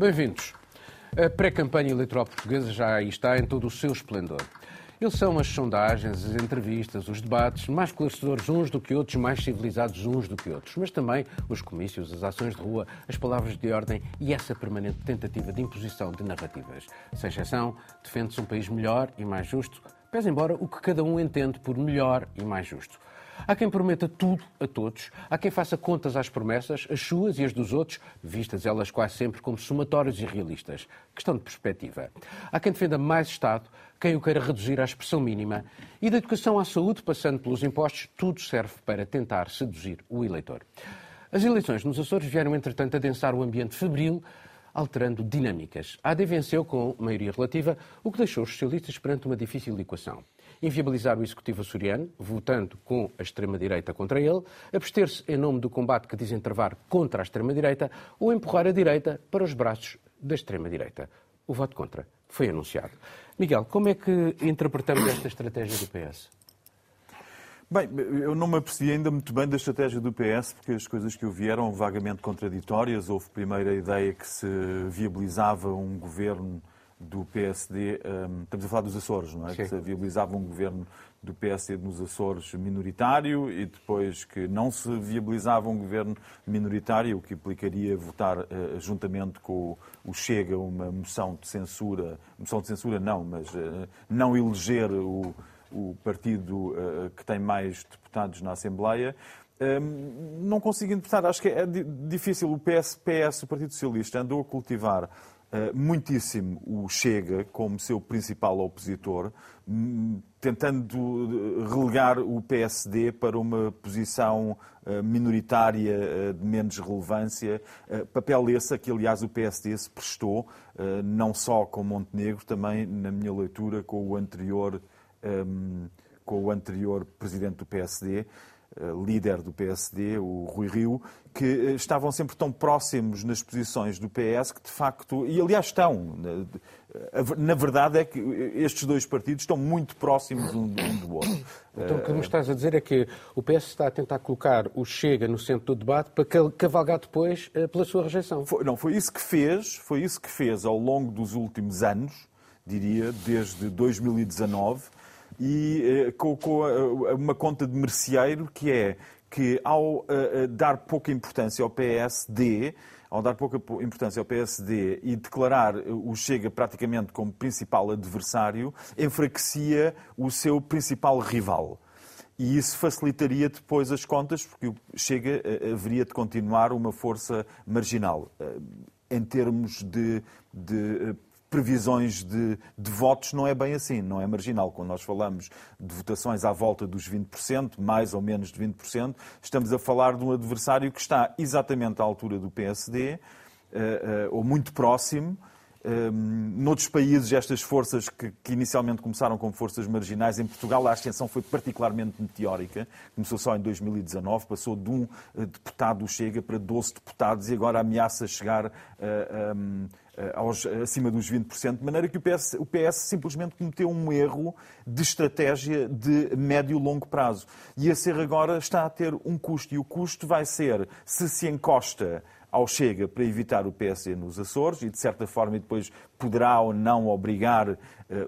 Bem-vindos. A pré-campanha eleitoral portuguesa já aí está em todo o seu esplendor. Eles são as sondagens, as entrevistas, os debates, mais esclarecedores uns do que outros, mais civilizados uns do que outros. Mas também os comícios, as ações de rua, as palavras de ordem e essa permanente tentativa de imposição de narrativas. Sem exceção, defende-se um país melhor e mais justo, pese embora o que cada um entende por melhor e mais justo. Há quem prometa tudo a todos, há quem faça contas às promessas, as suas e as dos outros, vistas elas quase sempre como somatórias e realistas. Questão de perspectiva. Há quem defenda mais Estado, quem o queira reduzir à expressão mínima. E da educação à saúde, passando pelos impostos, tudo serve para tentar seduzir o eleitor. As eleições nos Açores vieram, entretanto, a densar o ambiente febril, alterando dinâmicas. A AD venceu com maioria relativa, o que deixou os socialistas perante uma difícil equação. Inviabilizar o executivo açoriano, votando com a extrema-direita contra ele, abster-se em nome do combate que dizem travar contra a extrema-direita ou empurrar a direita para os braços da extrema-direita. O voto contra foi anunciado. Miguel, como é que interpretamos esta estratégia do PS? Bem, eu não me apercebi ainda muito bem da estratégia do PS, porque as coisas que eu vi eram vagamente contraditórias. Houve primeiro a ideia que se viabilizava um governo do PSD, um, estamos a falar dos Açores, não é? Sim. Que se viabilizava um governo do PSD nos Açores minoritário e depois que não se viabilizava um governo minoritário, o que implicaria votar uh, juntamente com o Chega uma moção de censura, moção de censura não, mas uh, não eleger o, o partido uh, que tem mais deputados na Assembleia. Um, não consigo interpretar, acho que é difícil. O PS, PS, o Partido Socialista, andou a cultivar muitíssimo o Chega como seu principal opositor, hum, tentando relegar o PSD para uma posição uh, minoritária uh, de menos relevância. Papel esse a que, aliás, o PSD se prestou, não só com Montenegro, também, na minha leitura, com o anterior, um, com o anterior presidente do PSD. Eh, líder do PSD, o Rui Rio, que eh, estavam sempre tão próximos nas posições do PS que, de facto, e aliás estão. Na verdade é que estes dois partidos estão muito próximos um do outro. Então o que me estás a dizer é que o PS está a tentar colocar o Chega no centro do debate para cavalgar depois eh, pela sua rejeição. Foi, não, foi isso que fez, foi isso que fez ao longo dos últimos anos, diria, desde 2019, e uh, com, com uh, uma conta de merceeiro que é que ao uh, dar pouca importância ao PSD, ao dar pouca importância ao PSD e declarar o Chega praticamente como principal adversário, enfraquecia o seu principal rival. E isso facilitaria depois as contas, porque o Chega haveria de continuar uma força marginal. Em termos de, de previsões de, de, votos não é bem assim, não é marginal. Quando nós falamos de votações à volta dos 20%, mais ou menos de 20%, estamos a falar de um adversário que está exatamente à altura do PSD, uh, uh, ou muito próximo. Um, noutros países, estas forças que, que, inicialmente começaram como forças marginais, em Portugal a ascensão foi particularmente meteórica. Começou só em 2019, passou de um uh, deputado Chega para 12 deputados e agora ameaça chegar a. Uh, um, eh, aos, acima dos 20%, de maneira que o PS, o PS simplesmente cometeu um erro de estratégia de médio e longo prazo. E esse erro agora está a ter um custo, e o custo vai ser, se se encosta ao Chega para evitar o PSD nos Açores e, de certa forma, depois poderá ou não obrigar uh,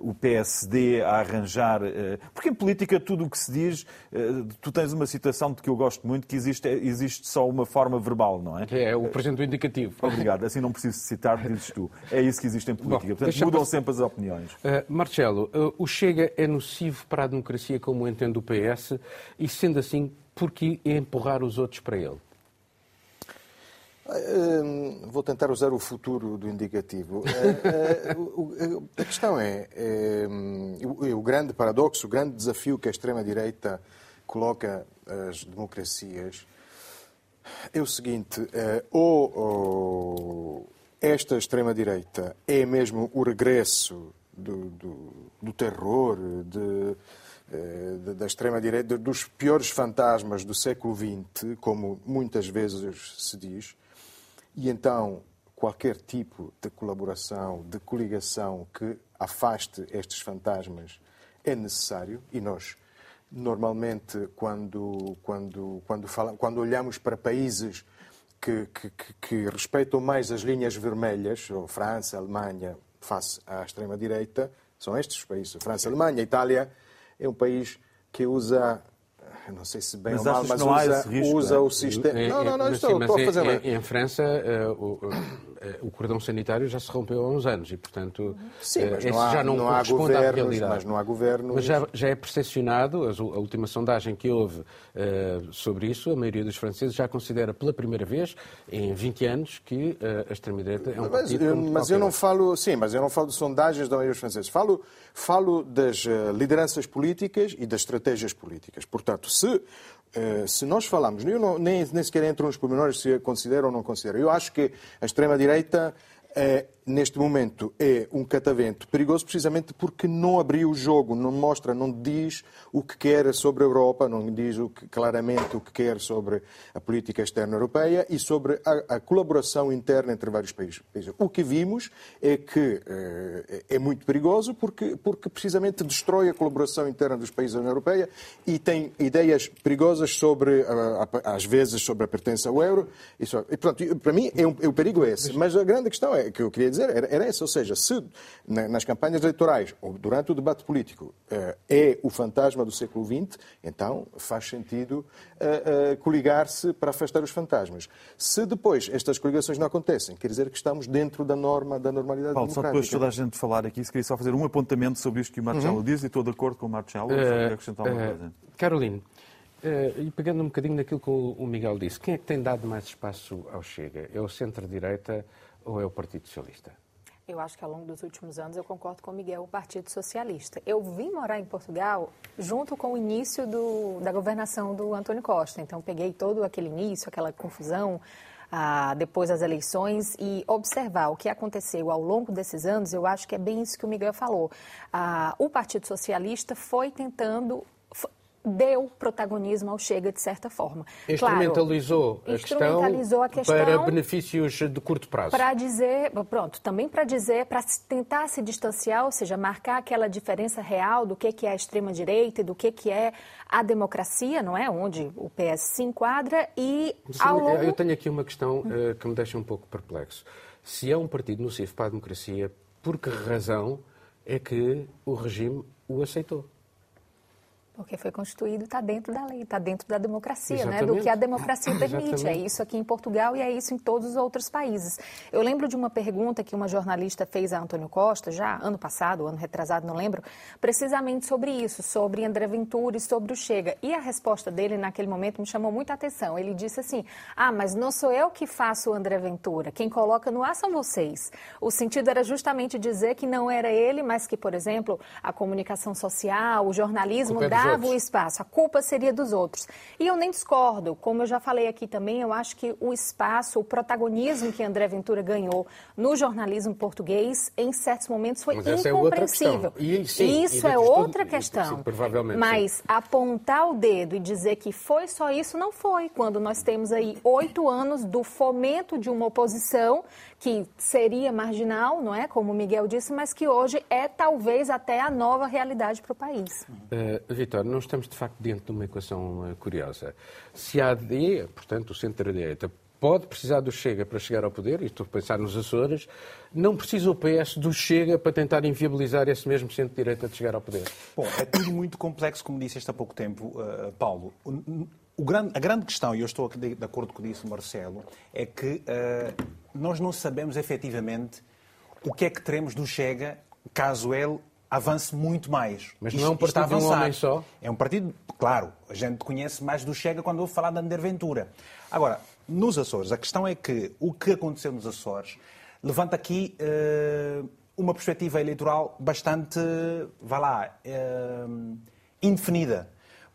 o PSD a arranjar. Uh, porque em política tudo o que se diz, uh, tu tens uma citação de que eu gosto muito, que existe, existe só uma forma verbal, não é? É o presente indicativo. Obrigado, assim não preciso citar, dizes tu. É isso que existe em política. Bom, Portanto, mudam sempre as opiniões. Marcelo, o Chega é nocivo para a democracia como entende o PS e, sendo assim, por que empurrar os outros para ele? Hum, vou tentar usar o futuro do indicativo. Eh, eh, a questão é, é o grande paradoxo, o grande desafio que a extrema-direita coloca às democracias é o seguinte: ou, ou esta extrema-direita é mesmo o regresso do, do, do terror, de, da extrema-direita, dos piores fantasmas do século XX, como muitas vezes se diz, e então, qualquer tipo de colaboração, de coligação que afaste estes fantasmas é necessário e nós normalmente quando quando quando falamos, quando olhamos para países que, que, que, respeitam mais as linhas vermelhas, ou França, Alemanha, face à extrema-direita, são estes países. França, Alemanha, Itália é um país que usa não sei se bem mas ou mal, mas usa, risco, usa é? o sistema. não, não, não, estou, sim, estou a fazer. Em, em França, uh, o, uh, o cordão sanitário já se rompeu há uns anos e, portanto, sim, mas não há, já não, não há governos, Mas não há governos. Mas já, já é percepcionado, a, última sondagem que houve uh, sobre isso, a maioria dos franceses já considera pela primeira vez em 20 anos que a extrema-direita é um mas, partido. Mas eu não falo, sim, mas eu não falo de sondagens da maioria dos franceses. Falo, falo das lideranças políticas e das estratégias políticas. Portanto, se, eh, se nós falamos, eu não, nem, nem sequer entro nos pormenores se considero ou não considero, eu acho que a extrema-direita é, neste momento é um catavento perigoso precisamente porque não abriu o jogo, não mostra, não diz o que quer sobre a Europa, não diz o que, claramente o que quer sobre a política externa europeia e sobre a, a colaboração interna entre vários países. O que vimos é que é, é muito perigoso porque, porque precisamente destrói a colaboração interna dos países da União Europeia e tem ideias perigosas sobre, às vezes, sobre a pertença ao euro. E, portanto, para mim, é um, é, o perigo esse. Mas a grande questão é que eu queria dizer era, era essa, ou seja, se nas campanhas eleitorais ou durante o debate político eh, é o fantasma do século XX, então faz sentido uh, uh, coligar-se para afastar os fantasmas. Se depois estas coligações não acontecem, quer dizer que estamos dentro da norma, da normalidade Paulo, democrática. só depois de toda a gente falar aqui, se queria só fazer um apontamento sobre isto que o Marcelo uhum. diz, e estou de acordo com o Marcelo, uh, acrescentar uma coisa. Caroline, Uh, e pegando um bocadinho naquilo que o Miguel disse, quem é que tem dado mais espaço ao Chega? É o centro-direita ou é o Partido Socialista? Eu acho que ao longo dos últimos anos eu concordo com o Miguel, o Partido Socialista. Eu vim morar em Portugal junto com o início do, da governação do Antônio Costa. Então peguei todo aquele início, aquela confusão, ah, depois das eleições e observar o que aconteceu ao longo desses anos, eu acho que é bem isso que o Miguel falou. Ah, o Partido Socialista foi tentando deu protagonismo ao Chega, de certa forma. Instrumentalizou, claro, a, instrumentalizou questão a, questão para benefícios de curto prazo. Para dizer, pronto, também para dizer, para tentar se distanciar, ou seja, marcar aquela diferença real do que, é a extrema-direita e do que, que é a democracia, não é? Onde o PS se enquadra e Sim, ao longo... Eu tenho aqui uma questão uh, que me deixa um pouco perplexo. Se é um partido nocivo para a democracia, por que razão é que o regime o aceitou? Porque foi constituído, está dentro da lei, está dentro da democracia, né? do que a democracia permite. É isso aqui em Portugal e é isso em todos os outros países. Eu lembro de uma pergunta que uma jornalista fez a Antônio Costa, já ano passado, ano retrasado, não lembro, precisamente sobre isso, sobre André Ventura e sobre o Chega. E a resposta dele naquele momento me chamou muita atenção. Ele disse assim: Ah, mas não sou eu que faço o André Ventura, quem coloca no ar são vocês. O sentido era justamente dizer que não era ele, mas que, por exemplo, a comunicação social, o jornalismo dá dava o espaço, a culpa seria dos outros. E eu nem discordo, como eu já falei aqui também, eu acho que o espaço, o protagonismo que André Ventura ganhou no jornalismo português, em certos momentos foi Mas incompreensível. É e, sim, isso é outra questão. Sim, provavelmente. Mas sim. apontar o dedo e dizer que foi só isso, não foi. Quando nós temos aí oito anos do fomento de uma oposição que seria marginal, não é? Como o Miguel disse, mas que hoje é talvez até a nova realidade para o país. Uh, Vitor, nós estamos de facto dentro de uma equação uh, curiosa. Se a AD, portanto, o centro-direita, pode precisar do Chega para chegar ao poder, e estou a pensar nos Açores, não precisa o PS do Chega para tentar inviabilizar esse mesmo centro-direita de chegar ao poder? Bom, é tudo muito complexo, como disseste há pouco tempo, uh, Paulo. Grande, a grande questão, e eu estou de, de acordo com o que disse o Marcelo, é que uh, nós não sabemos efetivamente o que é que teremos do Chega caso ele avance muito mais. Mas não é um partido de um homem só? É um partido, claro, a gente conhece mais do Chega quando ouve falar de Ander Ventura. Agora, nos Açores, a questão é que o que aconteceu nos Açores levanta aqui uh, uma perspectiva eleitoral bastante, vá lá, uh, indefinida.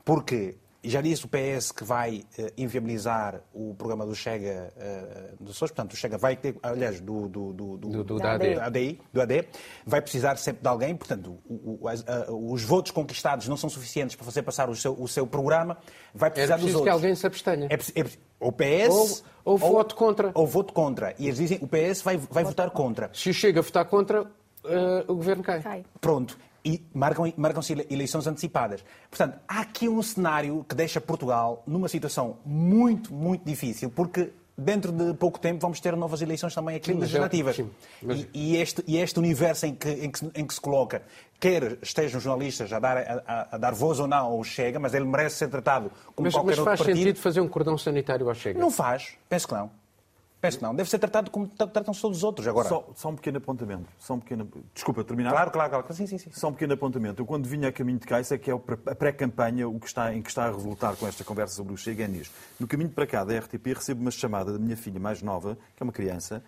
Porque já disse o PS que vai uh, inviabilizar o programa do Chega uh, dos Açores, portanto, o Chega vai ter, aliás, do, do, do, do, do da AD. ADI, do AD, vai precisar sempre de alguém, portanto, o, o, as, uh, os votos conquistados não são suficientes para fazer passar o seu, o seu programa, vai precisar é dos outros. que alguém se abstenha. É, é, o PS... Ou, ou, ou, voto contra. Ou voto contra. E eles dizem o PS vai, vai votar contra. Se o Chega a votar contra, o governo cai. cai. Pronto e marcam, marcam-se eleições antecipadas. Portanto, há aqui um cenário que deixa Portugal numa situação muito, muito difícil, porque dentro de pouco tempo vamos ter novas eleições também aqui sim, legislativas. Sim, mas... e, e, este, e este universo em que, em que, em que se coloca, quer estejam jornalistas a dar, a, a, dar voz ou não ao Chega, mas ele merece ser tratado como mas, qualquer mas outro partido. Mas faz sentido fazer um cordão sanitário ao Chega? Não faz, penso que não. Que não. Deve ser tratado como tratam-se todos os outros. Agora... Só, só, um pequeno apontamento. Só um pequeno... Desculpa, terminar? Claro, claro, claro. Sim, sim, sim. Só um pequeno apontamento. Eu, quando vinha a caminho de cá, isso é que é a pré-campanha o que está, em que está a resultar com esta conversa sobre o Chega é nisto. No caminho para cá da RTP, recebo uma chamada da minha filha mais nova, que é uma criança,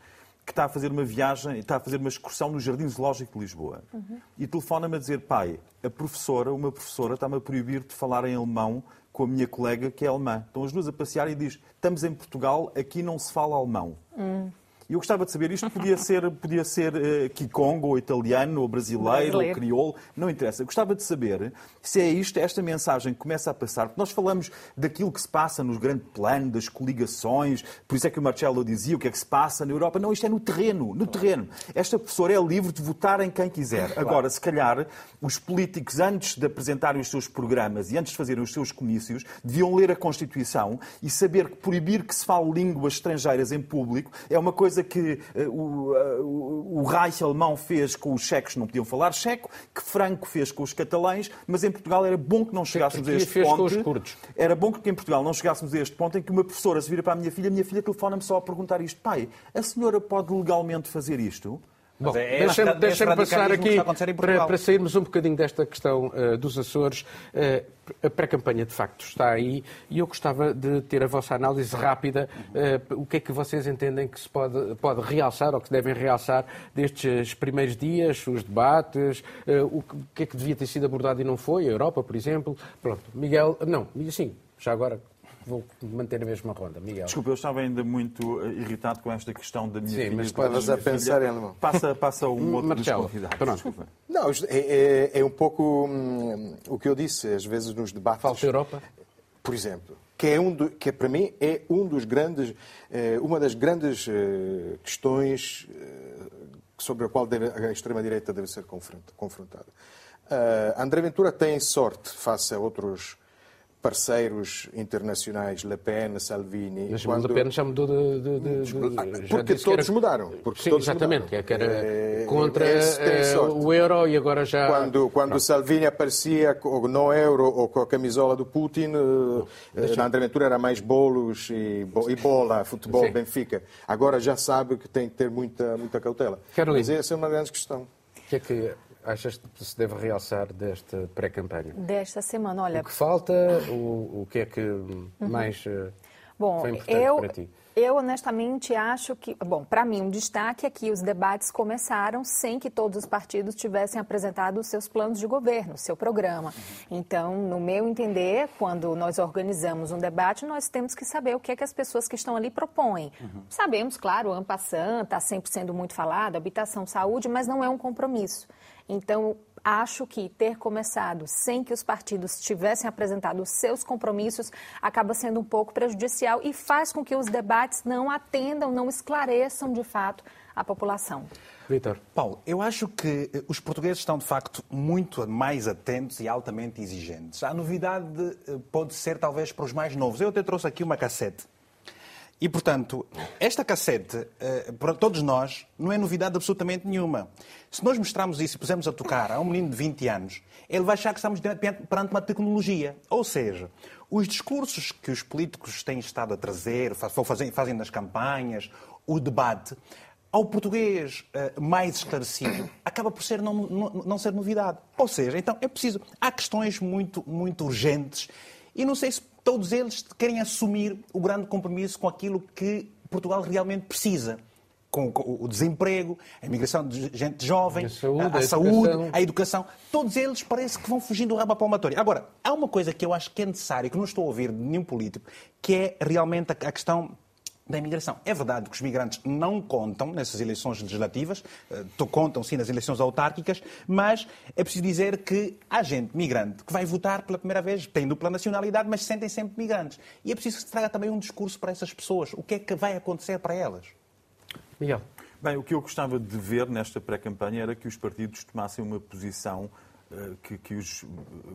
que está a fazer uma viagem, está a fazer uma excursão no Jardim Zoológico de Lisboa. Uhum. E telefona-me a dizer, pai, a professora, uma professora, está-me a proibir de falar em alemão com a minha colega que é alemã. Estão as duas a passear e diz: Estamos em Portugal, aqui não se fala alemão. Hum. Eu gostava de saber, isto podia ser, podia ser uh, ou italiano, ou brasileiro, brasileiro, ou crioulo, não interessa. Gostava de saber se é isto, esta mensagem que começa a passar, porque nós falamos daquilo que se passa no grande plano, das coligações, por isso é que o Marcelo dizia o que é que se passa na Europa. Não, isto é no terreno, no terreno. Esta professora é livre de votar em quem quiser. Agora, se calhar, os políticos, antes de apresentarem os seus programas e antes de fazerem os seus comícios, deviam ler a Constituição e saber que proibir que se fale línguas estrangeiras em público é uma coisa coisa que uh, o, uh, o Reich alemão fez com os checos, não podiam falar checo, que Franco fez com os catalães, mas em Portugal era bom que não chegássemos a este ponto. Era bom que em Portugal não chegássemos a este ponto em que uma professora se vira para a minha filha, a minha filha telefona-me só a perguntar isto. Pai, a senhora pode legalmente fazer isto? Bom, é deixa-me deixa passar aqui para, para, sairmos um bocadinho desta questão uh, dos Açores. Uh, a pré-campanha, de facto, está aí e eu gostava de ter a vossa análise rápida. Uh, o que é que vocês entendem que se pode, pode realçar ou que devem realçar destes primeiros dias, os debates, o que é que devia ter sido abordado e não foi, a Europa, por exemplo. Pronto, Miguel, não, sim, já agora vou manter a mesma ronda. Miguel. Desculpa, eu estava ainda muito eh, irritado com esta questão da minha Sim, filha. mas estavas a pensar em alemão. Passa, passa um outro Marcelo, dos convidados. Pronto. Não, é, é, é, um pouco hum, o que eu disse, às vezes nos debates... Falta Europa? Por exemplo, que é um do, que para mim é um dos grandes, é, uma das grandes é, questões sobre a qual deve, a extrema-direita deve ser confrontada. Uh, André Ventura tem sorte face a outros parceiros internacionais, Le Pen, Salvini. Mas quando... Le Pen já mudou de. de, de, de porque todos era... mudaram. Porque Sim, todos exatamente, mudaram. que era é, contra é, o euro e agora já. Quando, quando Salvini aparecia com, no euro ou com a camisola do Putin, eh, deixa... na André Ventura era mais bolos e, e bola, futebol, Sim. Benfica. Agora já sabe que tem que ter muita, muita cautela. Carolina. Mas essa é uma grande questão. O que é que achas que se deve realçar desta pré-campanha? Desta semana, olha. O que falta, o, o que é que uhum. mais uh, Bom, foi importante eu, para ti? Eu honestamente acho que, bom, para mim um destaque é que os debates começaram sem que todos os partidos tivessem apresentado os seus planos de governo, seu programa. Então, no meu entender, quando nós organizamos um debate, nós temos que saber o que é que as pessoas que estão ali propõem. Uhum. Sabemos, claro, o Ampassan está sempre sendo muito falado, habitação, saúde, mas não é um compromisso. Então, acho que ter começado sem que os partidos tivessem apresentado os seus compromissos acaba sendo um pouco prejudicial e faz com que os debates não atendam, não esclareçam de fato a população. Vitor. Paulo, eu acho que eh, os portugueses estão de facto muito mais atentos e altamente exigentes. A novidade eh, pode ser talvez para os mais novos. Eu até trouxe aqui uma cassete e, portanto, esta cassete, eh, para todos nós, não é novidade absolutamente nenhuma. Se nós mostrarmos isso e pusermos a tocar a um menino de 20 anos, ele vai achar que estamos perante uma tecnologia. Ou seja, os discursos que os políticos têm estado a trazer, fazem, fazem nas campanhas, o debate, ao português uh, mais esclarecido, acaba por ser não, não, não, ser novidade. Ou seja, então é preciso. Há questões muito, muito urgentes e não sei se todos eles querem assumir o grande compromisso com aquilo que Portugal realmente precisa. Com o desemprego, a imigração de gente jovem, a saúde, a, a, a, saúde, educação. a educação. Todos eles parece que vão fugindo do rabo palmatório. Agora, há uma coisa que eu acho que é necessária, que não estou a ouvir de nenhum político, que é realmente a questão da imigração. É verdade que os migrantes não contam nessas eleições legislativas, eh, contam sim nas eleições autárquicas, mas é preciso dizer que há gente migrante que vai votar pela primeira vez, tem dupla nacionalidade, mas se sentem sempre migrantes. E é preciso que se traga também um discurso para essas pessoas. O que é que vai acontecer para elas? Miguel. Bem, o que eu gostava de ver nesta pré-campanha era que os partidos tomassem uma posição uh, que, que os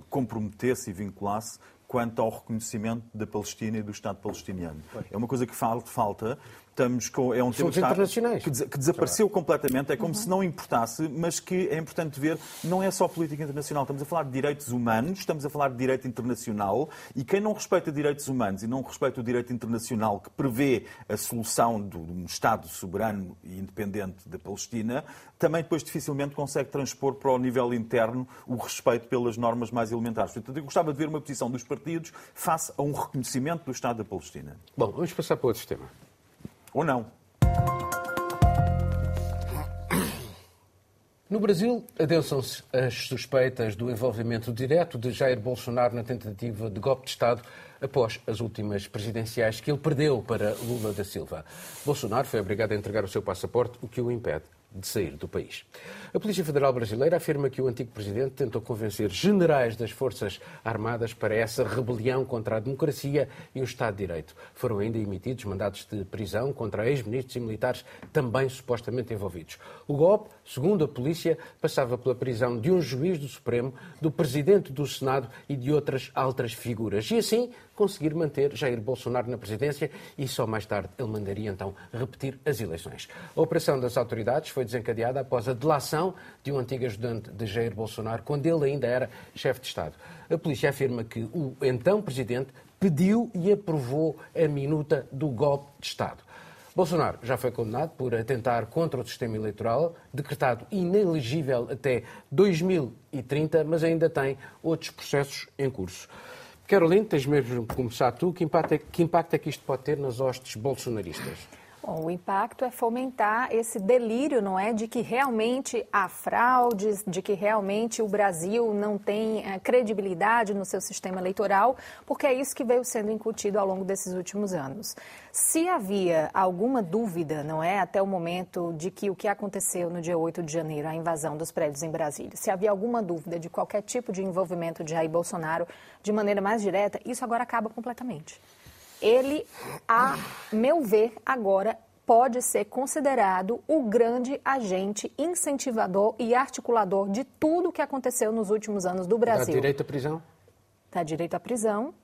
comprometesse e vinculasse quanto ao reconhecimento da Palestina e do Estado palestiniano. É uma coisa que falta estamos com. É um tema internacionais. Que, que desapareceu completamente, é como uhum. se não importasse, mas que é importante ver, não é só política internacional, estamos a falar de direitos humanos, estamos a falar de direito internacional e quem não respeita direitos humanos e não respeita o direito internacional que prevê a solução de um Estado soberano e independente da Palestina, também depois dificilmente consegue transpor para o nível interno o respeito pelas normas mais elementares. Portanto, eu gostava de ver uma posição dos partidos face a um reconhecimento do Estado da Palestina. Bom, vamos passar para outro tema. Ou não. No Brasil, adensam-se as suspeitas do envolvimento direto de Jair Bolsonaro na tentativa de golpe de Estado após as últimas presidenciais que ele perdeu para Lula da Silva. Bolsonaro foi obrigado a entregar o seu passaporte, o que o impede de sair do país. A Polícia Federal Brasileira afirma que o antigo presidente tentou convencer generais das Forças Armadas para essa rebelião contra a democracia e o Estado de Direito. Foram ainda emitidos mandados de prisão contra ex-ministros e militares também supostamente envolvidos. O golpe, segundo a polícia, passava pela prisão de um juiz do Supremo, do presidente do Senado e de outras altas figuras. E assim conseguir manter Jair Bolsonaro na presidência e só mais tarde ele mandaria então repetir as eleições. A operação das autoridades foi desencadeada após a delação de um antigo ajudante de Jair Bolsonaro, quando ele ainda era chefe de Estado. A polícia afirma que o então presidente pediu e aprovou a minuta do golpe de Estado. Bolsonaro já foi condenado por atentar contra o sistema eleitoral, decretado inelegível até 2030, mas ainda tem outros processos em curso. Carolina, tens mesmo que começar tu. Que impacto, é, que impacto é que isto pode ter nas hostes bolsonaristas? Bom, o impacto é fomentar esse delírio, não é, de que realmente há fraudes, de que realmente o Brasil não tem é, credibilidade no seu sistema eleitoral, porque é isso que veio sendo incutido ao longo desses últimos anos. Se havia alguma dúvida, não é, até o momento de que o que aconteceu no dia 8 de janeiro, a invasão dos prédios em Brasília, se havia alguma dúvida de qualquer tipo de envolvimento de Jair Bolsonaro de maneira mais direta, isso agora acaba completamente ele, a meu ver, agora pode ser considerado o grande agente incentivador e articulador de tudo o que aconteceu nos últimos anos do Brasil. Dá direito à prisão? Dá direito à prisão.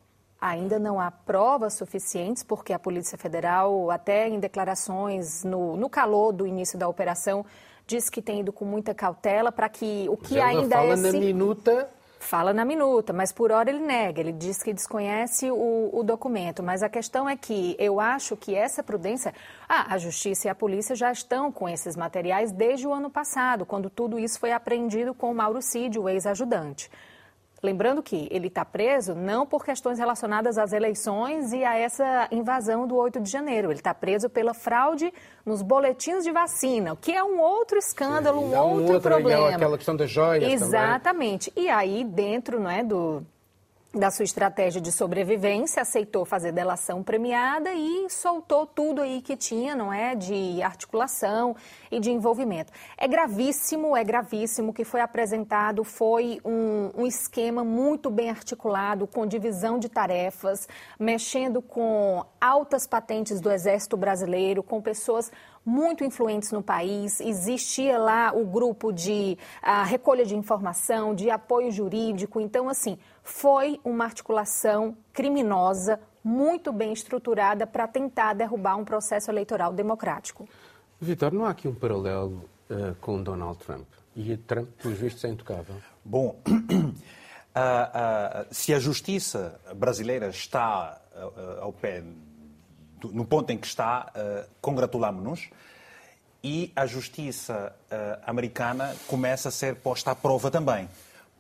Ainda não há provas suficientes, porque a Polícia Federal, até em declarações no, no calor do início da operação, diz que tem ido com muita cautela para que o que ainda fala é. na minuta Fala na minuta, mas por hora ele nega, ele diz que desconhece o, o, documento. Mas a questão é que eu acho que essa prudência. Ah, a justiça e a polícia já estão com esses materiais desde o ano passado, quando tudo isso foi apreendido com o Mauro Cid, o ex-ajudante. Lembrando que ele está preso não por questões relacionadas às eleições e a essa invasão do 8 de janeiro. Ele está preso pela fraude nos boletins de vacina, que é um outro escândalo, Sim, um, um outro, outro problema. Aquela questão das joias Exatamente. Também. E aí, dentro não é, do, da sua estratégia de sobrevivência, aceitou fazer delação premiada e soltou tudo aí que tinha, não é, de articulação e de envolvimento. É gravíssimo, é gravíssimo. Que foi apresentado foi um, um esquema muito bem articulado, com divisão de tarefas, mexendo com altas patentes do Exército Brasileiro, com pessoas muito influentes no país. Existia lá o grupo de uh, recolha de informação, de apoio jurídico. Então, assim, foi uma articulação criminosa muito bem estruturada para tentar derrubar um processo eleitoral democrático. Vitor, não há aqui um paralelo uh, com Donald Trump? E Trump, pelos vistos, é intocável. Bom, uh, uh, se a justiça brasileira está ao pé no ponto em que está, uh, congratulamos-nos e a justiça uh, americana começa a ser posta à prova também,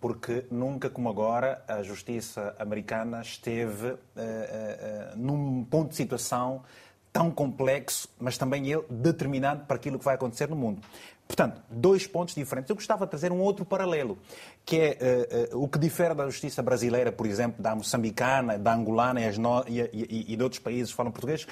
porque nunca como agora a justiça americana esteve uh, num ponto de situação tão complexo, mas também ele determinado para aquilo que vai acontecer no mundo. Portanto, dois pontos diferentes. Eu gostava de trazer um outro paralelo, que é uh, uh, o que difere da justiça brasileira, por exemplo, da moçambicana, da angolana e, no... e, e, e de outros países que falam português,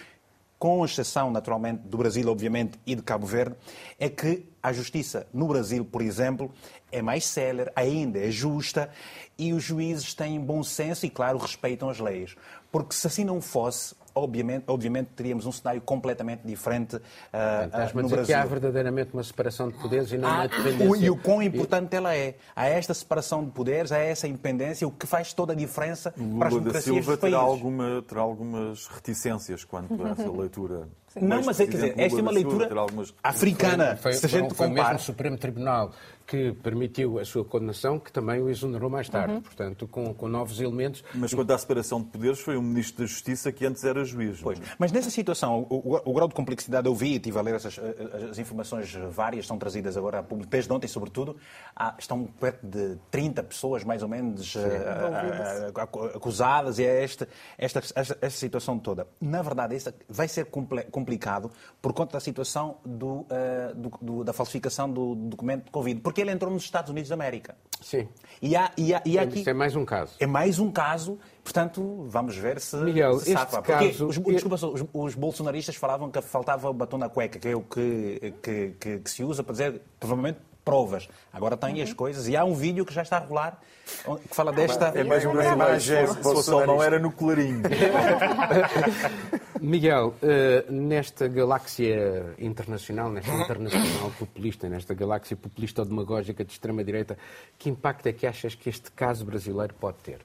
com exceção, naturalmente, do Brasil, obviamente, e de Cabo Verde, é que a justiça no Brasil, por exemplo, é mais célere, ainda é justa e os juízes têm bom senso e, claro, respeitam as leis. Porque se assim não fosse, obviamente, obviamente teríamos um cenário completamente diferente uh, uh, no Brasil. que há verdadeiramente uma separação de poderes e não uma dependência. E o quão importante ela é. Há esta separação de poderes, há essa independência, o que faz toda a diferença Lula para as democracias da Silva terá, alguma, terá algumas reticências quanto a essa leitura. Não, mas é, quer dizer, esta é uma leitura africana. Foi, foi, se a gente foi, foi mesmo o Supremo Tribunal que permitiu a sua condenação, que também o exonerou mais tarde, uhum. portanto, com, com, novos elementos. Mas quanto à separação de poderes, foi um Ministro da Justiça que antes era juiz. Pois. Mas nessa situação, o, o, o, grau de complexidade eu vi e estive a ler essas, as informações várias, são trazidas agora a público, desde ontem, sobretudo, há, estão perto de 30 pessoas, mais ou menos, a, a, acusadas, e é esta, esta, esta, esta, situação toda. Na verdade, isso vai ser complicado por conta da situação do, uh, do, do, da falsificação do documento de Covid. Porque porque ele entrou nos Estados Unidos da América. Sim. E, há, e, há, e aqui... Isso é mais um caso. É mais um caso, portanto, vamos ver se, Miguel, se safa. Caso... Os, desculpa, os, os, bolsonaristas falavam que faltava o batom na cueca, que é o que, que, que, que se usa para dizer, provavelmente, provas. Agora têm as coisas. E há um vídeo que já está a rolar que fala desta. É mais uma imagem. Se não era no clarinho. Miguel, uh, nesta galáxia internacional, nesta internacional populista, nesta galáxia populista ou demagógica de extrema-direita, que impacto é que achas que este caso brasileiro pode ter?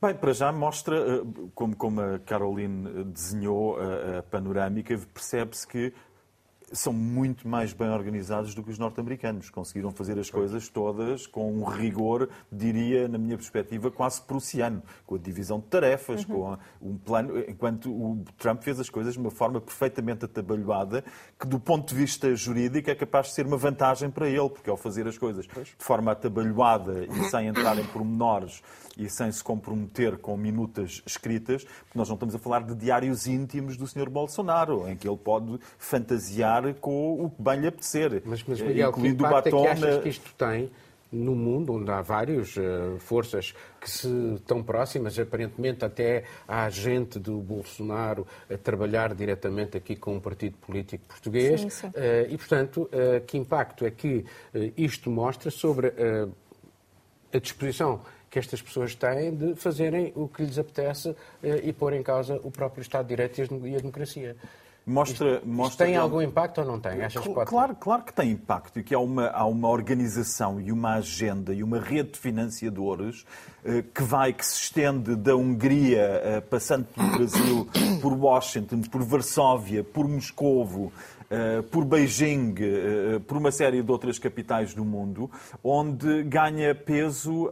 Bem, para já mostra, eh, como, como a Caroline desenhou a, a panorâmica, percebe-se que são muito mais bem organizados do que os norte-americanos. Conseguiram fazer as coisas todas com um rigor, diria, na minha perspectiva, quase prussiano, com a divisão de tarefas, uhum. com um plano, enquanto o Trump fez as coisas de uma forma perfeitamente atabalhoada, que do ponto de vista jurídico é capaz de ser uma vantagem para ele, porque ao fazer as coisas de forma atabalhoada e sem entrar em pormenores e sem se comprometer com minutas escritas, nós não estamos a falar de diários íntimos do Sr. Bolsonaro, em que ele pode fantasiar com o que bem lhe apetecer. Mas, mas Miguel, que impacto é que achas que isto tem no mundo, onde há várias uh, forças que se estão próximas, aparentemente até há gente do Bolsonaro a trabalhar diretamente aqui com um partido político português. Sim, sim. Uh, e, portanto, uh, que impacto é que isto mostra sobre a disposição que estas pessoas têm de fazerem o que lhes apetece eh, e pôr em causa o próprio Estado de Direito e a democracia. Mostra, isto, mostra tem algum impacto ou não tem? Achas que pode claro, claro que tem impacto e que há uma, há uma organização e uma agenda e uma rede de financiadores eh, que vai, que se estende da Hungria, eh, passando pelo Brasil, por Washington, por Varsóvia, por Moscovo, por Beijing, uh, por uma série de outras capitais do mundo, onde ganha peso,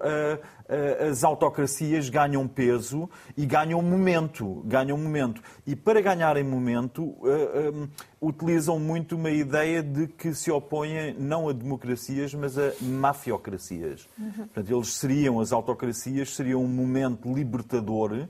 as autocracias ganham peso e ganham momento, ganham momento. E para ganharem momento, utilizam muito uma ideia de que se opõem não a democracias, mas a mafiocracias. Uhum. Portanto, eles seriam, as autocracias, seriam um momento libertador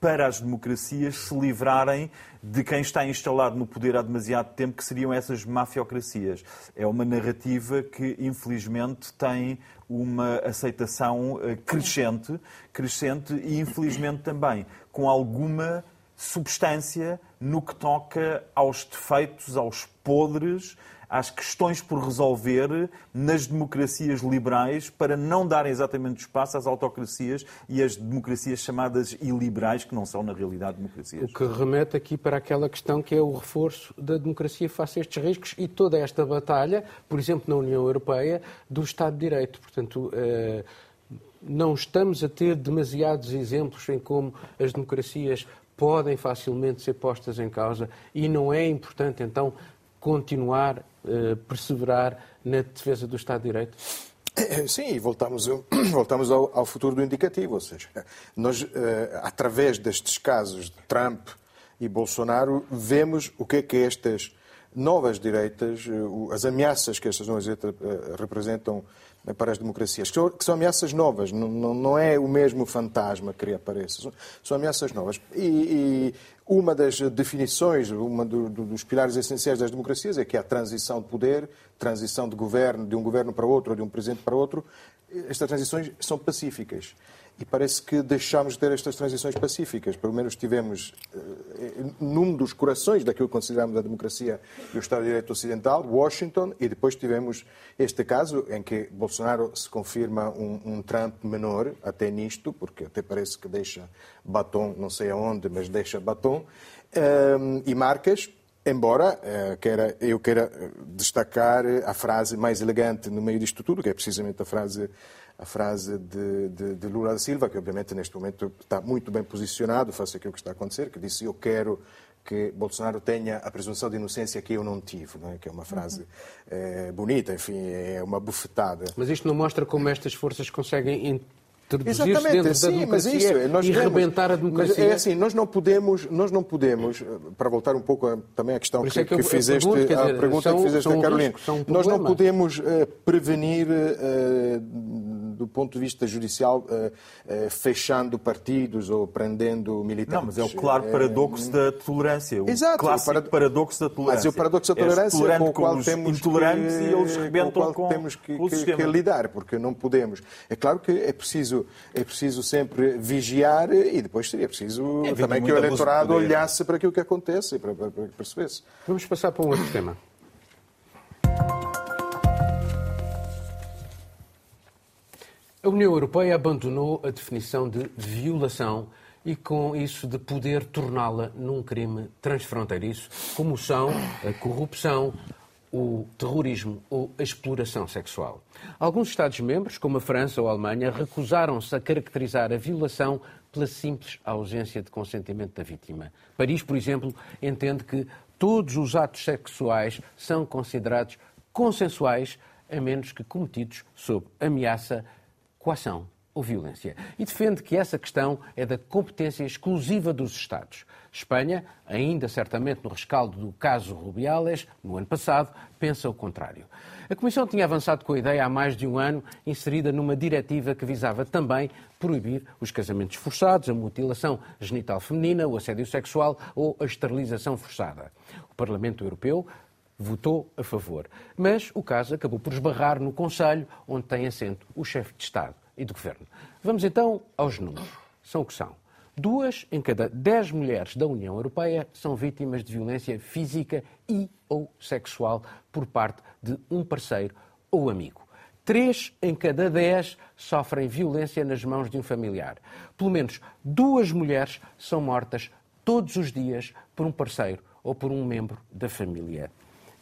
para as democracias se livrarem de quem está instalado no poder há demasiado tempo, que seriam essas mafiocracias. É uma narrativa que, infelizmente, tem uma aceitação eh, crescente, crescente e, infelizmente, também com alguma substância no que toca aos defeitos, aos podres às questões por resolver nas democracias liberais para não dar exatamente espaço às autocracias e às democracias chamadas iliberais, que não são, na realidade, democracias. O que remete aqui para aquela questão que é o reforço da democracia face a estes riscos e toda esta batalha, por exemplo, na União Europeia, do Estado de Direito. Portanto, eh, não estamos a ter demasiados exemplos em como as democracias podem facilmente ser postas em causa e não é importante, então, continuar eh, perseverar na defesa do Estado de Direito? Eh, sim, voltamos, voltamos ao, ao, futuro do indicativo, ou seja, nós, eh, através destes casos de Trump e Bolsonaro, vemos o que é que estas novas direitas, as ameaças que estas novas direitas representam para as democracias, que são, que são ameaças novas, não, não, não, é o mesmo fantasma que reaparece, são, são ameaças novas. E, e, uma das definições, uma do, do, dos pilares essenciais das democracias é que há transição de poder, transição de governo, de um governo para outro, ou de um presidente para outro. Estas transições são pacíficas. E parece que deixámos de ter estas transições pacíficas. Pelo menos tivemos, eh, num dos corações daquilo que consideramos a democracia e o Estado de Direito Ocidental, Washington, e depois tivemos este caso em que Bolsonaro se confirma um, um Trump menor, até nisto, porque até parece que deixa batom, não sei aonde, mas deixa batom, um, e marcas, Embora queira, eu queira destacar a frase mais elegante no meio disto tudo, que é precisamente a frase a frase de, de, de, Lula da Silva, que obviamente neste momento está muito bem posicionado face àquilo que está a acontecer, que disse eu quero que Bolsonaro tenha a presunção de inocência que eu não tive, não é? que é uma frase uhum. é, bonita, enfim, é uma bufetada. Mas isto não mostra como estas forças conseguem introduzir-se dentro sim, da democracia mas isso, nós e rebentar a democracia. é assim, nós não podemos, nós não podemos, para voltar um pouco a, também à questão que, é que, que, fizeste, a pergunta, são, que fizeste a Carolina, um nós não podemos uh, prevenir uh, do ponto de vista judicial uh, fechando partidos ou prendendo militantes. Não, mas é o claro paradoxo da tolerância. O Exato, clássico o paradoxo da tolerância. Mas o paradoxo da tolerância é com o qual temos intolerantes que, e eles rebentam com, temos que, que, que lidar, porque não podemos. É claro que é preciso é preciso sempre vigiar e depois seria preciso é, também que o eleitorado olhasse para aquilo que acontece e para, para, para percebesse. Vamos passar para um outro tema. A União Europeia abandonou a definição de violação e, com isso, de poder torná-la num crime transfronteiriço, como são a corrupção, o terrorismo ou a exploração sexual. Alguns Estados-membros, como a França ou a Alemanha, recusaram-se a caracterizar a violação pela simples ausência de consentimento da vítima. Paris, por exemplo, entende que todos os atos sexuais são considerados consensuais, a menos que cometidos sob ameaça, coação ou violência. E defende que essa questão é da competência exclusiva dos Estados. Espanha, ainda certamente no rescaldo do caso Rubiales, no ano passado, pensa o contrário. A Comissão tinha avançado com a ideia há mais de um ano, inserida numa diretiva que visava também proibir os casamentos forçados, a mutilação genital feminina, o assédio sexual ou a esterilização forçada. O Parlamento Europeu votou a favor, mas o caso acabou por esbarrar no Conselho, onde tem assento o chefe de Estado e de Governo. Vamos então aos números. São o que são. Duas em cada dez mulheres da União Europeia são vítimas de violência física e ou sexual por parte de um parceiro ou amigo. Três em cada dez sofrem violência nas mãos de um familiar. Pelo menos duas mulheres são mortas todos os dias por um parceiro ou por um membro da família.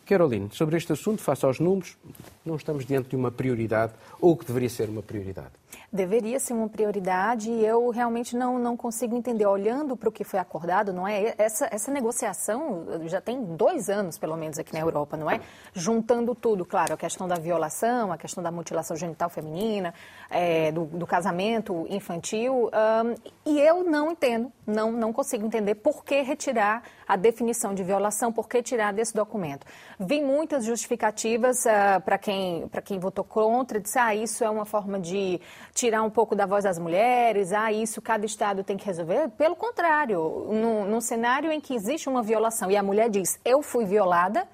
Caroline, sobre este assunto, face aos números, não estamos diante de uma prioridade ou que deveria ser uma prioridade deveria ser uma prioridade e eu realmente não, não consigo entender. Olhando para o que foi acordado, não é? Essa, essa negociação já tem dois anos, pelo menos, aqui na Europa, não é? Juntando tudo, claro, a questão da violação, a questão da mutilação genital feminina, é, do, do, casamento infantil. Um, e eu não entendo, não, não consigo entender por que retirar a definição de violação, por que tirar desse documento. Vi muitas justificativas uh, para quem, quem votou contra, disse, ah, isso é uma forma de tirar um pouco da voz das mulheres, ah, isso cada Estado tem que resolver. Pelo contrário, num, cenário em que existe uma violação e a mulher diz, eu fui violada,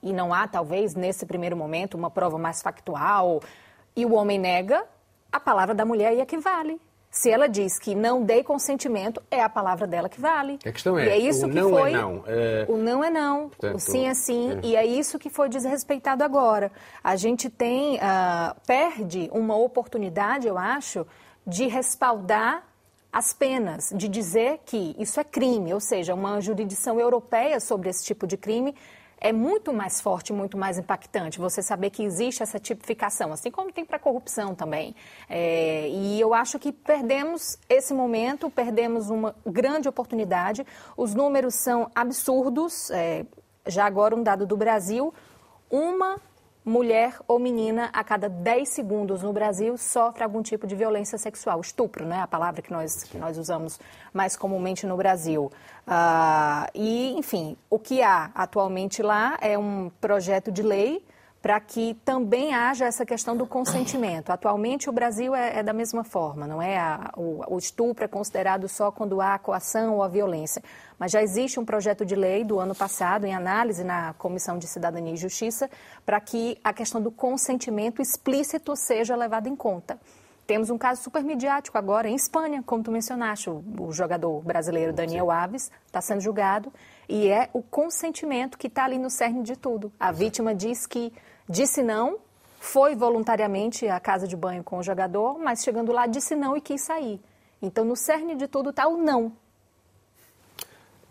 e não há, talvez, nesse primeiro momento, uma prova mais factual, e o homem nega, a palavra da mulher é que vale. Se ela diz que não dei consentimento, é a palavra dela que vale. A questão é, e é isso o que não é foi, é não. É... O não é não, Portanto, o sim é sim, é. e é isso que foi desrespeitado agora. A gente tem, uh, perde uma oportunidade, eu acho, de respaldar as penas, de dizer que isso é crime, ou seja, uma jurisdição europeia sobre esse tipo de crime é muito mais forte, muito mais impactante você saber que existe essa tipificação, assim como tem para a corrupção também. É, e eu acho que perdemos esse momento, perdemos uma grande oportunidade. Os números são absurdos. É, já agora, um dado do Brasil: uma mulher ou menina a cada 10 segundos no Brasil sofre algum tipo de violência sexual. Estupro, né? A palavra que nós, que nós usamos mais comumente no Brasil. Uh, e, enfim, o que há atualmente lá é um projeto de lei para que também haja essa questão do consentimento. Atualmente, o Brasil é, é da mesma forma, não é? A, o, o, estupro é considerado só quando há a coação ou a violência. Mas já existe um projeto de lei do ano passado, em análise na Comissão de Cidadania e Justiça, para que a questão do consentimento explícito seja levada em conta. Temos um caso super midiático agora em Espanha, como tu mencionaste, o, o jogador brasileiro Daniel. Alves está sendo julgado e é o consentimento que está ali no cerne de tudo. A vítima diz que disse não, foi voluntariamente à casa de banho com o jogador, mas chegando lá disse não e quis sair. Então, no cerne de tudo está o não.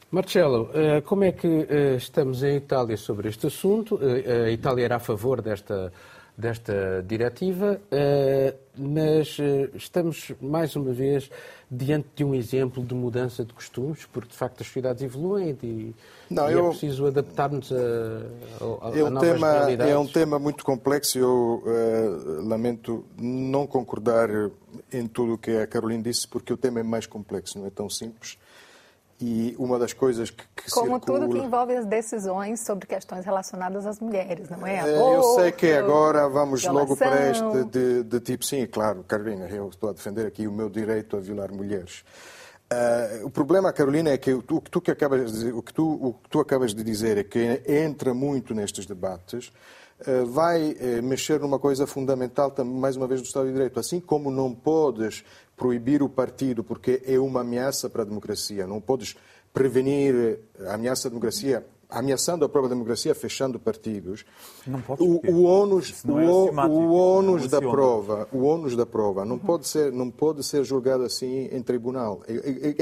Marcelo, eh, como é que eh, estamos em Itália sobre este assunto? Eh, a Itália era a favor desta desta diretiva, eh, mas eh, estamos, mais uma vez, diante de um exemplo de mudança de costumes, porque, de facto, as sociedades evoluem e, Não, e é eu... é preciso adaptar-nos a, a, a, é um novas tema, realidades. É um tema muito complexo e eu uh, lamento não concordar em tudo o que a Carolina disse, porque o tema é mais complexo, não é tão simples. E uma das coisas que, que Como circula... tudo que envolve as decisões sobre questões relacionadas às mulheres, não é? é eu sei que agora vamos violação. logo para este de, de, tipo, sim, claro, Carolina, eu estou a defender aqui o meu direito a violar mulheres. Uh, o problema, Carolina, é que o, que tu, que acabas de, o, que tu, o que tu acabas de dizer é que entra muito nestes debates, uh, vai uh, mexer numa coisa fundamental, mais uma vez, do Estado de Direito. Assim como não podes proibir o partido porque é uma ameaça para a democracia. Não podes prevenir a ameaça à democracia ameaçando a própria democracia, fechando partidos. Não pode o, o ônus, o, é o ônus da prova, o ônus da prova não uhum. pode ser não pode ser julgado assim em tribunal.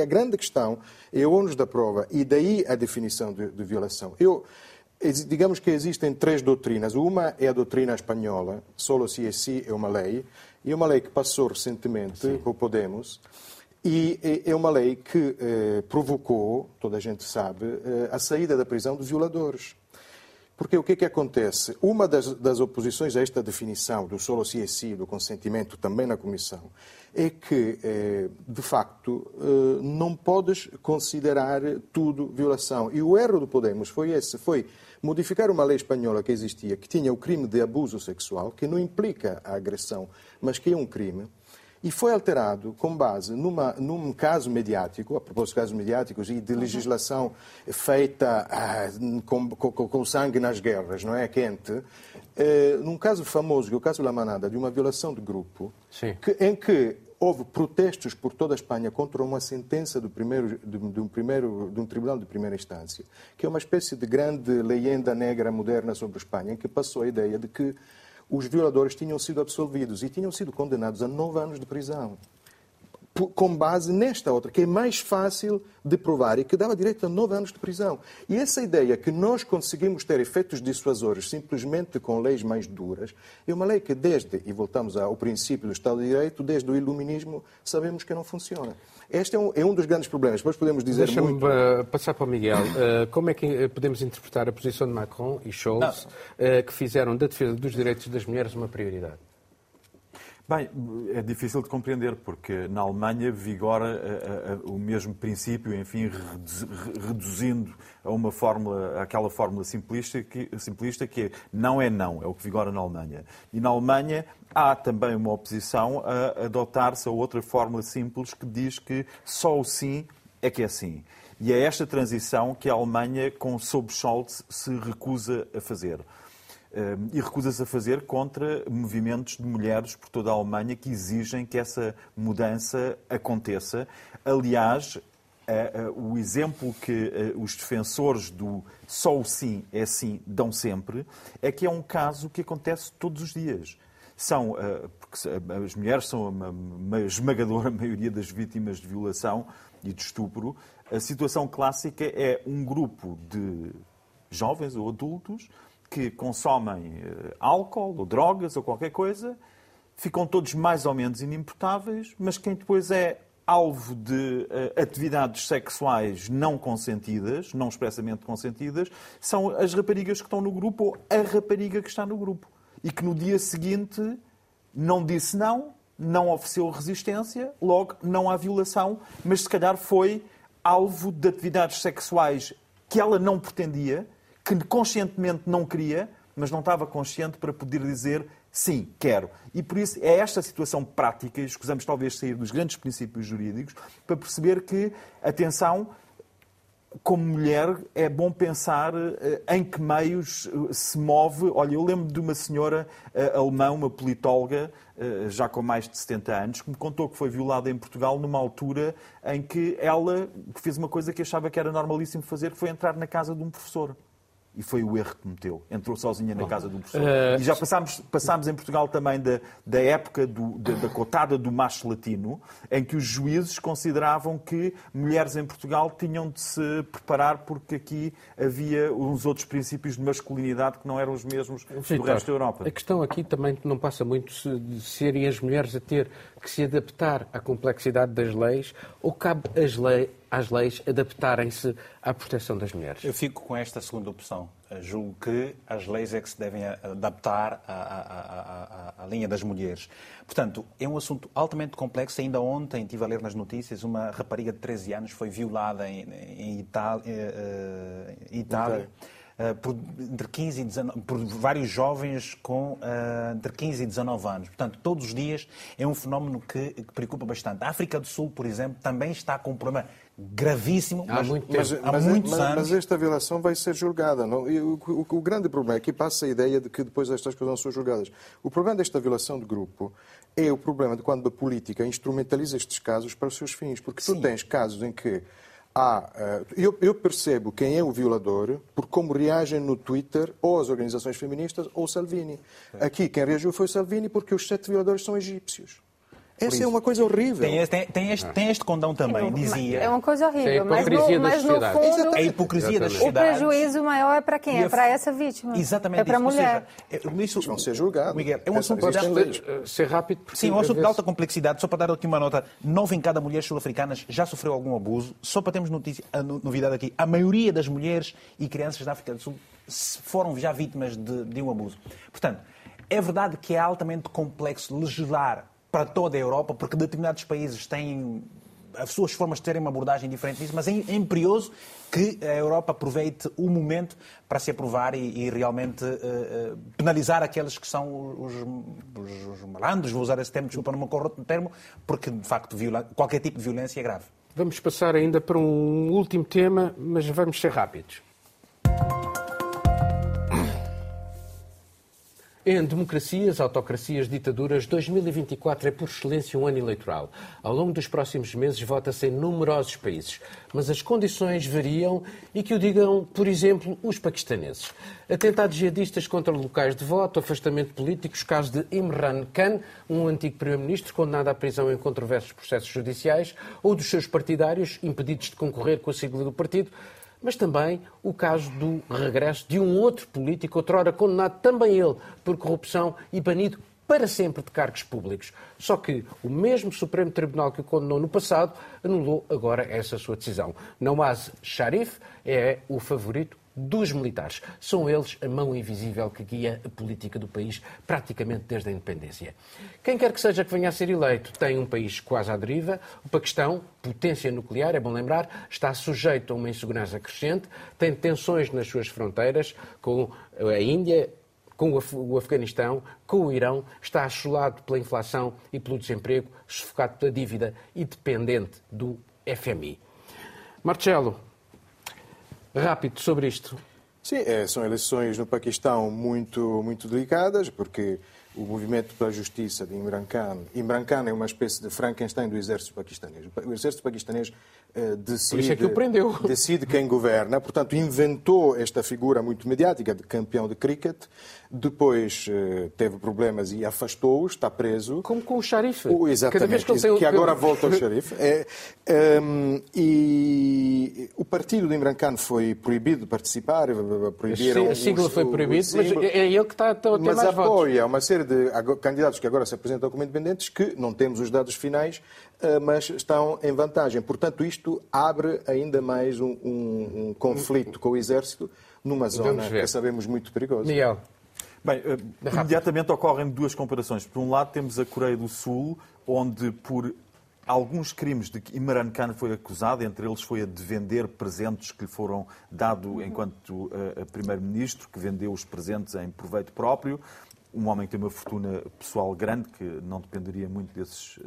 A grande questão é o ônus da prova e daí a definição de, de violação. Eu digamos que existem três doutrinas. Uma é a doutrina espanhola, solo si e si é uma lei. É uma lei que passou recentemente Sim. o Podemos e é uma lei que eh, provocou, toda a gente sabe, eh, a saída da prisão dos violadores. Porque o que é que acontece? Uma das, das oposições a esta definição do solo si e si, do consentimento, também na Comissão, é que, eh, de facto, eh, não podes considerar tudo violação. E o erro do Podemos foi esse, foi modificar uma lei espanhola que existia, que tinha o crime de abuso sexual, que não implica a agressão, mas que é um crime, e foi alterado com base numa, num caso mediático, a propósito de casos mediáticos e de uhum. legislação feita ah, com, com, com, sangue nas guerras, não é? Quente. Eh, num caso famoso, que é o caso da Manada, de uma violação de grupo, que, em que houve protestos por toda a Espanha contra uma sentença do primeiro, de, de, um primeiro, de um tribunal de primeira instância, que é uma espécie de grande leyenda negra moderna sobre a Espanha, em que passou a ideia de que os violadores tinham sido absolvidos e tinham sido condenados a nove anos de prisão com base nesta outra, que é mais fácil de provar e que dava direito a nove anos de prisão. E essa ideia que nós conseguimos ter efeitos dissuasores simplesmente com leis mais duras, é uma lei que desde, e voltamos ao princípio do Estado de Direito, desde o iluminismo, sabemos que não funciona. Este é um, é um dos grandes problemas. Depois podemos dizer Deixa-me muito... Uh, passar para o Miguel. Uh, como é que uh, podemos interpretar a posição de Macron e Scholz, que fizeram da defesa dos direitos das mulheres uma prioridade? Bem, é difícil de compreender, porque na Alemanha vigora a, a, a, o mesmo princípio, enfim, reduzindo a uma fórmula, aquela fórmula simplista que, simplista que é não é não, é o que vigora na Alemanha. E na Alemanha há também uma oposição a adotar-se a outra fórmula simples que diz que só o sim é que é sim. E é esta transição que a Alemanha, com sob Scholz, se recusa a fazer e recusa-se a fazer contra movimentos de mulheres por toda a Alemanha que exigem que essa mudança aconteça. Aliás, o exemplo que os defensores do só o sim é sim dão sempre é que é um caso que acontece todos os dias. São, porque as mulheres são a esmagadora maioria das vítimas de violação e de estupro. A situação clássica é um grupo de jovens ou adultos que consomem eh, álcool ou drogas ou qualquer coisa, ficam todos mais ou menos inimputáveis, mas quem depois é alvo de uh, atividades sexuais não consentidas, não expressamente consentidas, são as raparigas que estão no grupo ou a rapariga que está no grupo. E que no dia seguinte não disse não, não ofereceu resistência, logo não há violação, mas se calhar foi alvo de atividades sexuais que ela não pretendia que conscientemente não queria, mas não estava consciente para poder dizer sim, quero. E por isso é esta situação prática, escusamos talvez sair dos grandes princípios jurídicos, para perceber que, atenção, como mulher, é bom pensar em que meios se move. Olha, eu lembro de uma senhora alemã, uma politóloga, já com mais de 70 anos, que me contou que foi violada em Portugal numa altura em que ela fez uma coisa que achava que era normalíssimo fazer, que foi entrar na casa de um professor. E foi o erro que cometeu. Entrou sozinha na casa do professor. Uh... E já passámos, passámos em Portugal também da, da época do, da, da, cotada do macho latino, em que os juízes consideravam que mulheres em Portugal tinham de se preparar porque aqui havia uns outros princípios de masculinidade que não eram os mesmos do resto da Europa. A questão aqui também não passa muito de serem as mulheres a ter que se adaptar à complexidade das leis ou cabe as leis às leis adaptarem-se à proteção das mulheres? Eu fico com esta segunda opção. Julgo que as leis é que se devem adaptar à, à, à, à, linha das mulheres. Portanto, é um assunto altamente complexo. Ainda ontem estive a ler nas notícias uma rapariga de 13 anos foi violada em, em Itália. Eh, eh, Itália. Uh, por, entre 15 e 19, por vários jovens com entre 15 e 19 anos. Portanto, todos os dias é um fenómeno que, que, preocupa bastante. A África do Sul, por exemplo, também está com um problema gravíssimo há, mas, muito mas, há mas, muitos mas, anos. Mas esta violação vai ser julgada. Não? O, o, o, grande problema é que passa a ideia de que depois estas coisas não são julgadas. O problema desta violação de grupo é o problema de quando a política instrumentaliza estes casos para os seus fins. Porque Sim. tu tens casos em que há. Uh, eu, eu, percebo quem é o violador por como reagem no Twitter ou as organizações feministas ou Salvini. Aqui quem reagiu foi Salvini porque os sete violadores são egípcios. Essa é uma coisa horrível. Tem este, tem este, tem este condão também, dizia. É uma coisa horrível, mas no, mas no fundo... É a hipocrisia das sociedades. O prejuízo maior é para quem? É para essa vítima. Exatamente. É para a mulher. Seja, é, isso, vão ser julgados. Miguel, é um assunto de... Eh, ser rápido. Sim, é um assunto de alta complexidade. Só para dar aqui uma nota, nove em cada mulher sul-africanas já sofreu algum abuso. Só para termos notícia, a novidade aqui, a maioria das mulheres e crianças da África do Sul foram já vítimas de, de um abuso. Portanto, é verdade que é altamente complexo legislar para toda a Europa, porque determinados países têm as suas formas de terem uma abordagem diferente disso, mas é, é imperioso que a Europa aproveite o momento para se aprovar e, e realmente uh, penalizar aqueles que são os, os, os, malandros, vou usar esse termo, desculpa, não me ocorre outro termo, porque de facto qualquer tipo de violência é grave. Vamos passar ainda para um último tema, mas vamos ser rápidos. Em democracias, autocracias, ditaduras, 2024 é por excelência um ano eleitoral. Ao longo dos próximos meses vota-se em numerosos países, mas as condições variam e que o digam, por exemplo, os paquistaneses. Atentados jihadistas contra locais de voto, afastamento de políticos, caso de Imran Khan, um antigo primeiro-ministro condenado à prisão em controversos processos judiciais, ou dos seus partidários impedidos de concorrer com a sigla do partido, mas também o caso do regresso de um outro político, outrora condenado também ele por corrupção e banido para sempre de cargos públicos. Só que o mesmo Supremo Tribunal que o condenou no passado anulou agora essa sua decisão. Nawaz Sharif é o favorito dos militares. São eles a mão invisível que guia a política do país praticamente desde a independência. Quem quer que seja que venha a ser eleito tem um país quase à deriva. O Paquistão, potência nuclear, é bom lembrar, está sujeito a uma insegurança crescente, tem tensões nas suas fronteiras com a Índia, com o Afeganistão, com o Irão, está assolado pela inflação e pelo desemprego, sufocado pela dívida e dependente do FMI. Marcelo, rápido sobre isto. Sim, é, são eleições no Paquistão muito, muito delicadas, porque o movimento pela justiça de Imran Khan. Imran Khan é uma espécie de Frankenstein do exército paquistanês. O exército paquistanês uh, decide, é que decide quem governa, portanto, inventou esta figura muito mediática de campeão de cricket, depois uh, teve problemas e afastou-o, está preso. Como com o xerife. O, exatamente, que, que agora volta ao xerife. É, um, e o partido de Imran Khan foi proibido de participar, proibiram... A sigla foi proibida, mas é ele que está a ter mas mais apoia votos. uma série de candidatos que agora se apresentam como independentes que não temos os dados finais, eh, mas estão em vantagem. Portanto, isto abre ainda mais um, um, um conflito com o Exército numa zona que sabemos muito perigosa. Miguel. Bem, eh, imediatamente ocorrem duas comparações. Por um lado, temos a Coreia do Sul, onde por alguns crimes de que Imran Khan foi acusado, entre eles foi a de vender presentes que lhe foram dados enquanto uh, primeiro-ministro, que vendeu os presentes em proveito próprio um homem que tem uma fortuna pessoal grande, que não dependeria muito desses,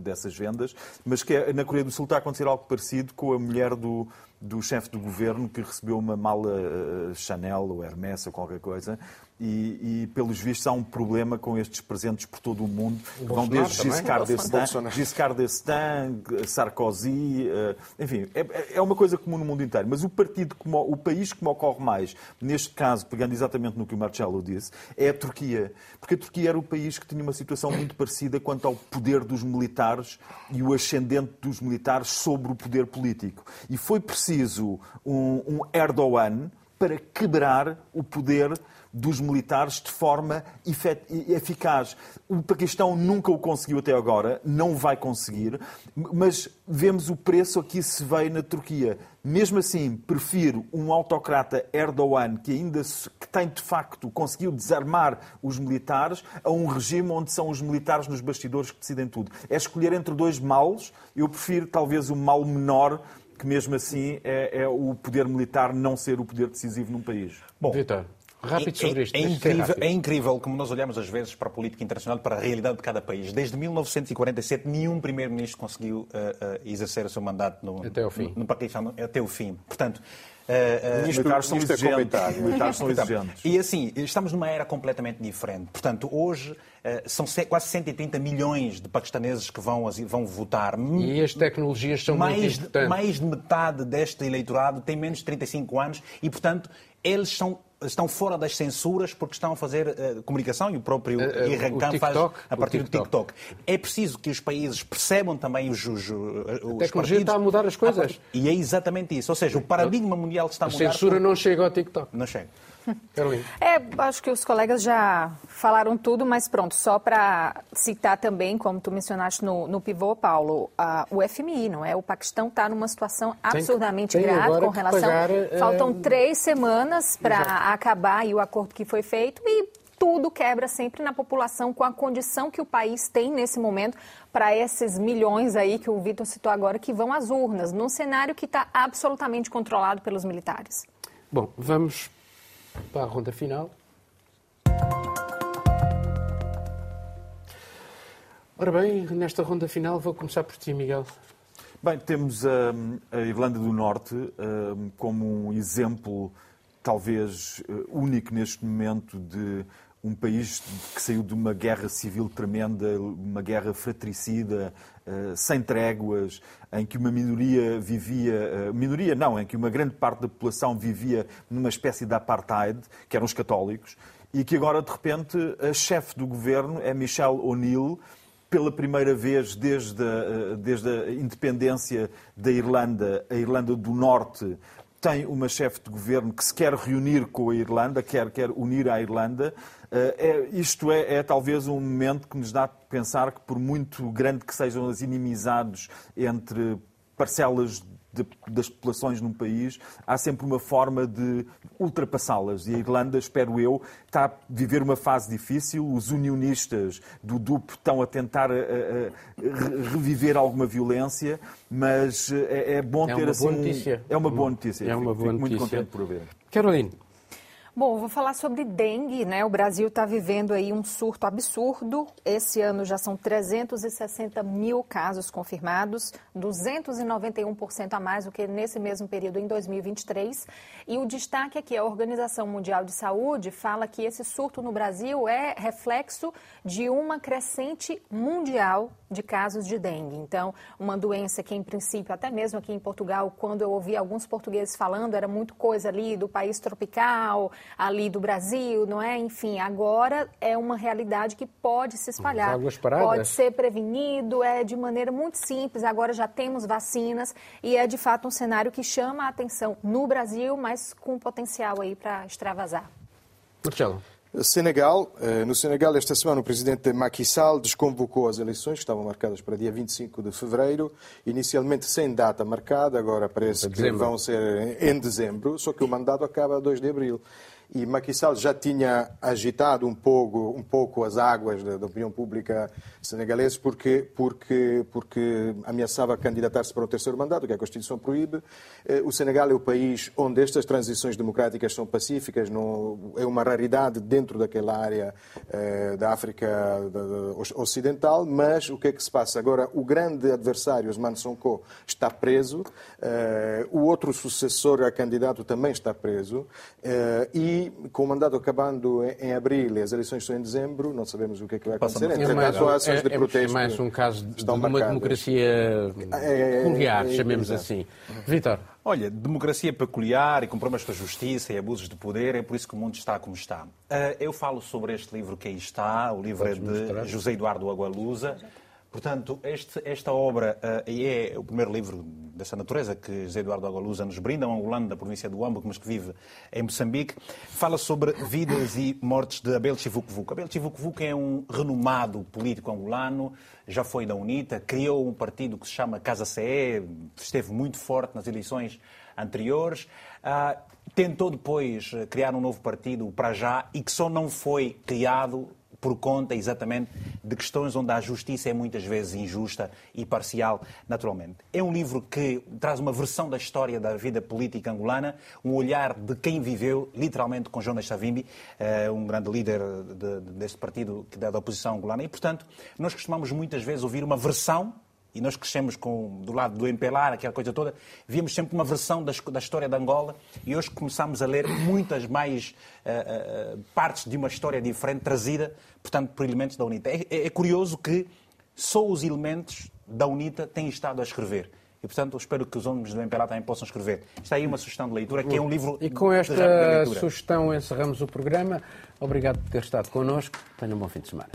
dessas vendas, mas que é, na Coreia do Sul está a acontecer algo parecido com a mulher do, do chefe do governo que recebeu uma mala Chanel ou Hermès ou qualquer coisa e, e, pelos vistos, há um problema com estes presentes por todo o mundo. O Vão desde Giscard d'Estaing, Giscard d'Estaing, Sarkozy, uh, enfim, é, é, uma coisa comum no mundo inteiro. Mas o partido, como, o país que me ocorre mais, neste caso, pegando exatamente no que o Marcelo disse, é a Turquia. Porque a Turquia era o país que tinha uma situação muito parecida quanto ao poder dos militares e o ascendente dos militares sobre o poder político. E foi preciso um, um Erdogan para quebrar o poder dos militares de forma eficaz. O Paquistão nunca o conseguiu até agora, não vai conseguir, mas vemos o preço a que se veio na Turquia. Mesmo assim, prefiro um autocrata Erdogan que ainda que tem de facto conseguiu desarmar os militares a um regime onde são os militares nos bastidores que decidem tudo. É escolher entre dois males. Eu prefiro talvez o mal menor que mesmo assim é, é, o poder militar não ser o poder decisivo num país. Bom, Vitor. Rápido é, sobre isto. É, é incrível, é incrível como nós olhamos às vezes para a política internacional, para a realidade de cada país. Desde 1947, nenhum primeiro-ministro conseguiu uh, uh, exercer o seu mandato no, até o fim. No, no Paquistão, até o fim. Portanto, Uh, uh, militares são exigentes. militares são exigentes. E assim, estamos numa era completamente diferente. Portanto, hoje uh, são quase 130 milhões de paquistaneses que vão, vão votar. E as tecnologias são mais muito importantes. Mais de metade deste eleitorado tem menos de 35 anos e, portanto, eles são estão fora das censuras porque estão a fazer uh, comunicação e o próprio uh, Khan faz a partir TikTok. do TikTok. É preciso que os países percebam também os, os, os A tecnologia está a mudar as coisas. E é exatamente isso. Ou seja, o paradigma mundial está a mudar. A censura por... não chega ao TikTok. Não chega. Carolina. É, acho que os colegas já falaram tudo, mas pronto, só para citar também, como tu mencionaste no, no pivô, Paulo, a, o FMI, não é? O Paquistão está numa situação absurdamente tem, tem grave com relação. Pagar, Faltam é... três semanas para acabar o acordo que foi feito e tudo quebra sempre na população com a condição que o país tem nesse momento para esses milhões aí que o Vitor citou agora que vão às urnas, num cenário que está absolutamente controlado pelos militares. Bom, vamos para a ronda final. Ora bem, nesta ronda final vou começar por ti, Miguel. Bem, temos a, a Irlanda do Norte um, como um exemplo, talvez uh, único neste momento, de um país que saiu de uma guerra civil tremenda, uma guerra fratricida, sem tréguas, em que uma minoria vivia, uh, minoria não, em que uma grande parte da população vivia numa espécie de apartheid, que eram os católicos, e que agora, de repente, a chefe do governo é Michelle O'Neill, pela primeira vez desde a, desde a independência da Irlanda, a Irlanda do Norte tem uma chefe de governo que se quer reunir com a Irlanda, quer, quer unir à Irlanda. Uh, é, isto é, é, talvez um momento que nos dá a pensar que, por muito grande que sejam as inimizades entre parcelas de, das populações num país, há sempre uma forma de ultrapassá-las. E a Irlanda, espero eu, está a viver uma fase difícil. Os unionistas do DUP estão a tentar a, a, a reviver alguma violência, mas é, é bom é ter assim. Notícia. É uma boa notícia. É uma boa Fico notícia. muito contente por haver. Caroline. Bom, vou falar sobre dengue, né? O Brasil está vivendo aí um surto absurdo. Esse ano já são 360 mil casos confirmados, 291% a mais do que nesse mesmo período em 2023. E o destaque é que a Organização Mundial de Saúde fala que esse surto no Brasil é reflexo de uma crescente mundial de casos de dengue. Então, uma doença que, em princípio, até mesmo aqui em Portugal, quando eu ouvi alguns portugueses falando, era muito coisa ali do país tropical, ali do Brasil, não é? Enfim, agora é uma realidade que pode se espalhar. Águas paradas. Pode ser prevenido, é de maneira muito simples. Agora já temos vacinas e é de fato um cenário que chama a atenção no Brasil, mas com potencial aí para extravasar. Marcelo. Senegal. Eh, no Senegal, esta semana, o presidente Macky Sall desconvocou as eleições, que estavam marcadas para dia 25 de fevereiro, inicialmente sem data marcada, agora parece que vão ser em dezembro, só que o mandato acaba a 2 de abril. E Macky Sall já tinha agitado um pouco, um pouco as águas da, da opinião pública senegalesa porque, porque, porque ameaçava candidatar-se para o terceiro mandato, que a Constituição proíbe. Eh, o Senegal é o país onde estas transições democráticas são pacíficas, não, é uma raridade dentro daquela área eh, da África Ocidental, mas o que é que se passa? Agora, o grande adversário, Osman Sonko, está preso, eh, o outro sucessor a candidato também está preso, e com o mandato acabando em, abril e as eleições são em dezembro, não sabemos o que é que vai acontecer. Entretanto, é ações de protesto. É, mais um caso de, de uma democracia é, peculiar, é, chamemos assim. Vitor. Olha, democracia peculiar e com problemas com a justiça e abusos de poder, é por isso que o mundo está como está. Uh, eu falo sobre este livro que aí está, o livro Podes é de mostrar? José Eduardo Agualusa. Portanto, este, esta obra uh, é o primeiro livro dessa natureza que José Eduardo Agalusa nos brinda, um angolano da província do Ambo, mas que vive em Moçambique. Fala sobre vidas e mortes de Abel Chivucovuco. Abel Chivucovuco é um renomado político angolano, já foi da UNITA, criou um partido que se chama Casa CE, esteve muito forte nas eleições anteriores. Uh, tentou depois criar um novo partido, o Prajá, e que só não foi criado por conta exatamente de questões onde a justiça é muitas vezes injusta e parcial, naturalmente. É um livro que traz uma versão da história da vida política angolana, um olhar de quem viveu literalmente com Jonas Savimbi, eh, um grande líder deste partido da oposição angolana. E, portanto, nós costumamos muitas vezes ouvir uma versão e nós crescemos com, do lado do MPLAR, aquela coisa toda, víamos sempre uma versão da, da história de Angola e hoje começamos a ler muitas mais uh, uh, partes de uma história diferente, trazida, portanto, por elementos da UNITA. É, é, é, curioso que só os elementos da UNITA têm estado a escrever. E, portanto, espero que os homens do MPLA também possam escrever. Está aí uma sugestão de leitura, que é um livro E com esta sugestão encerramos o programa. Obrigado por ter estado connosco. Tenha um bom fim de semana.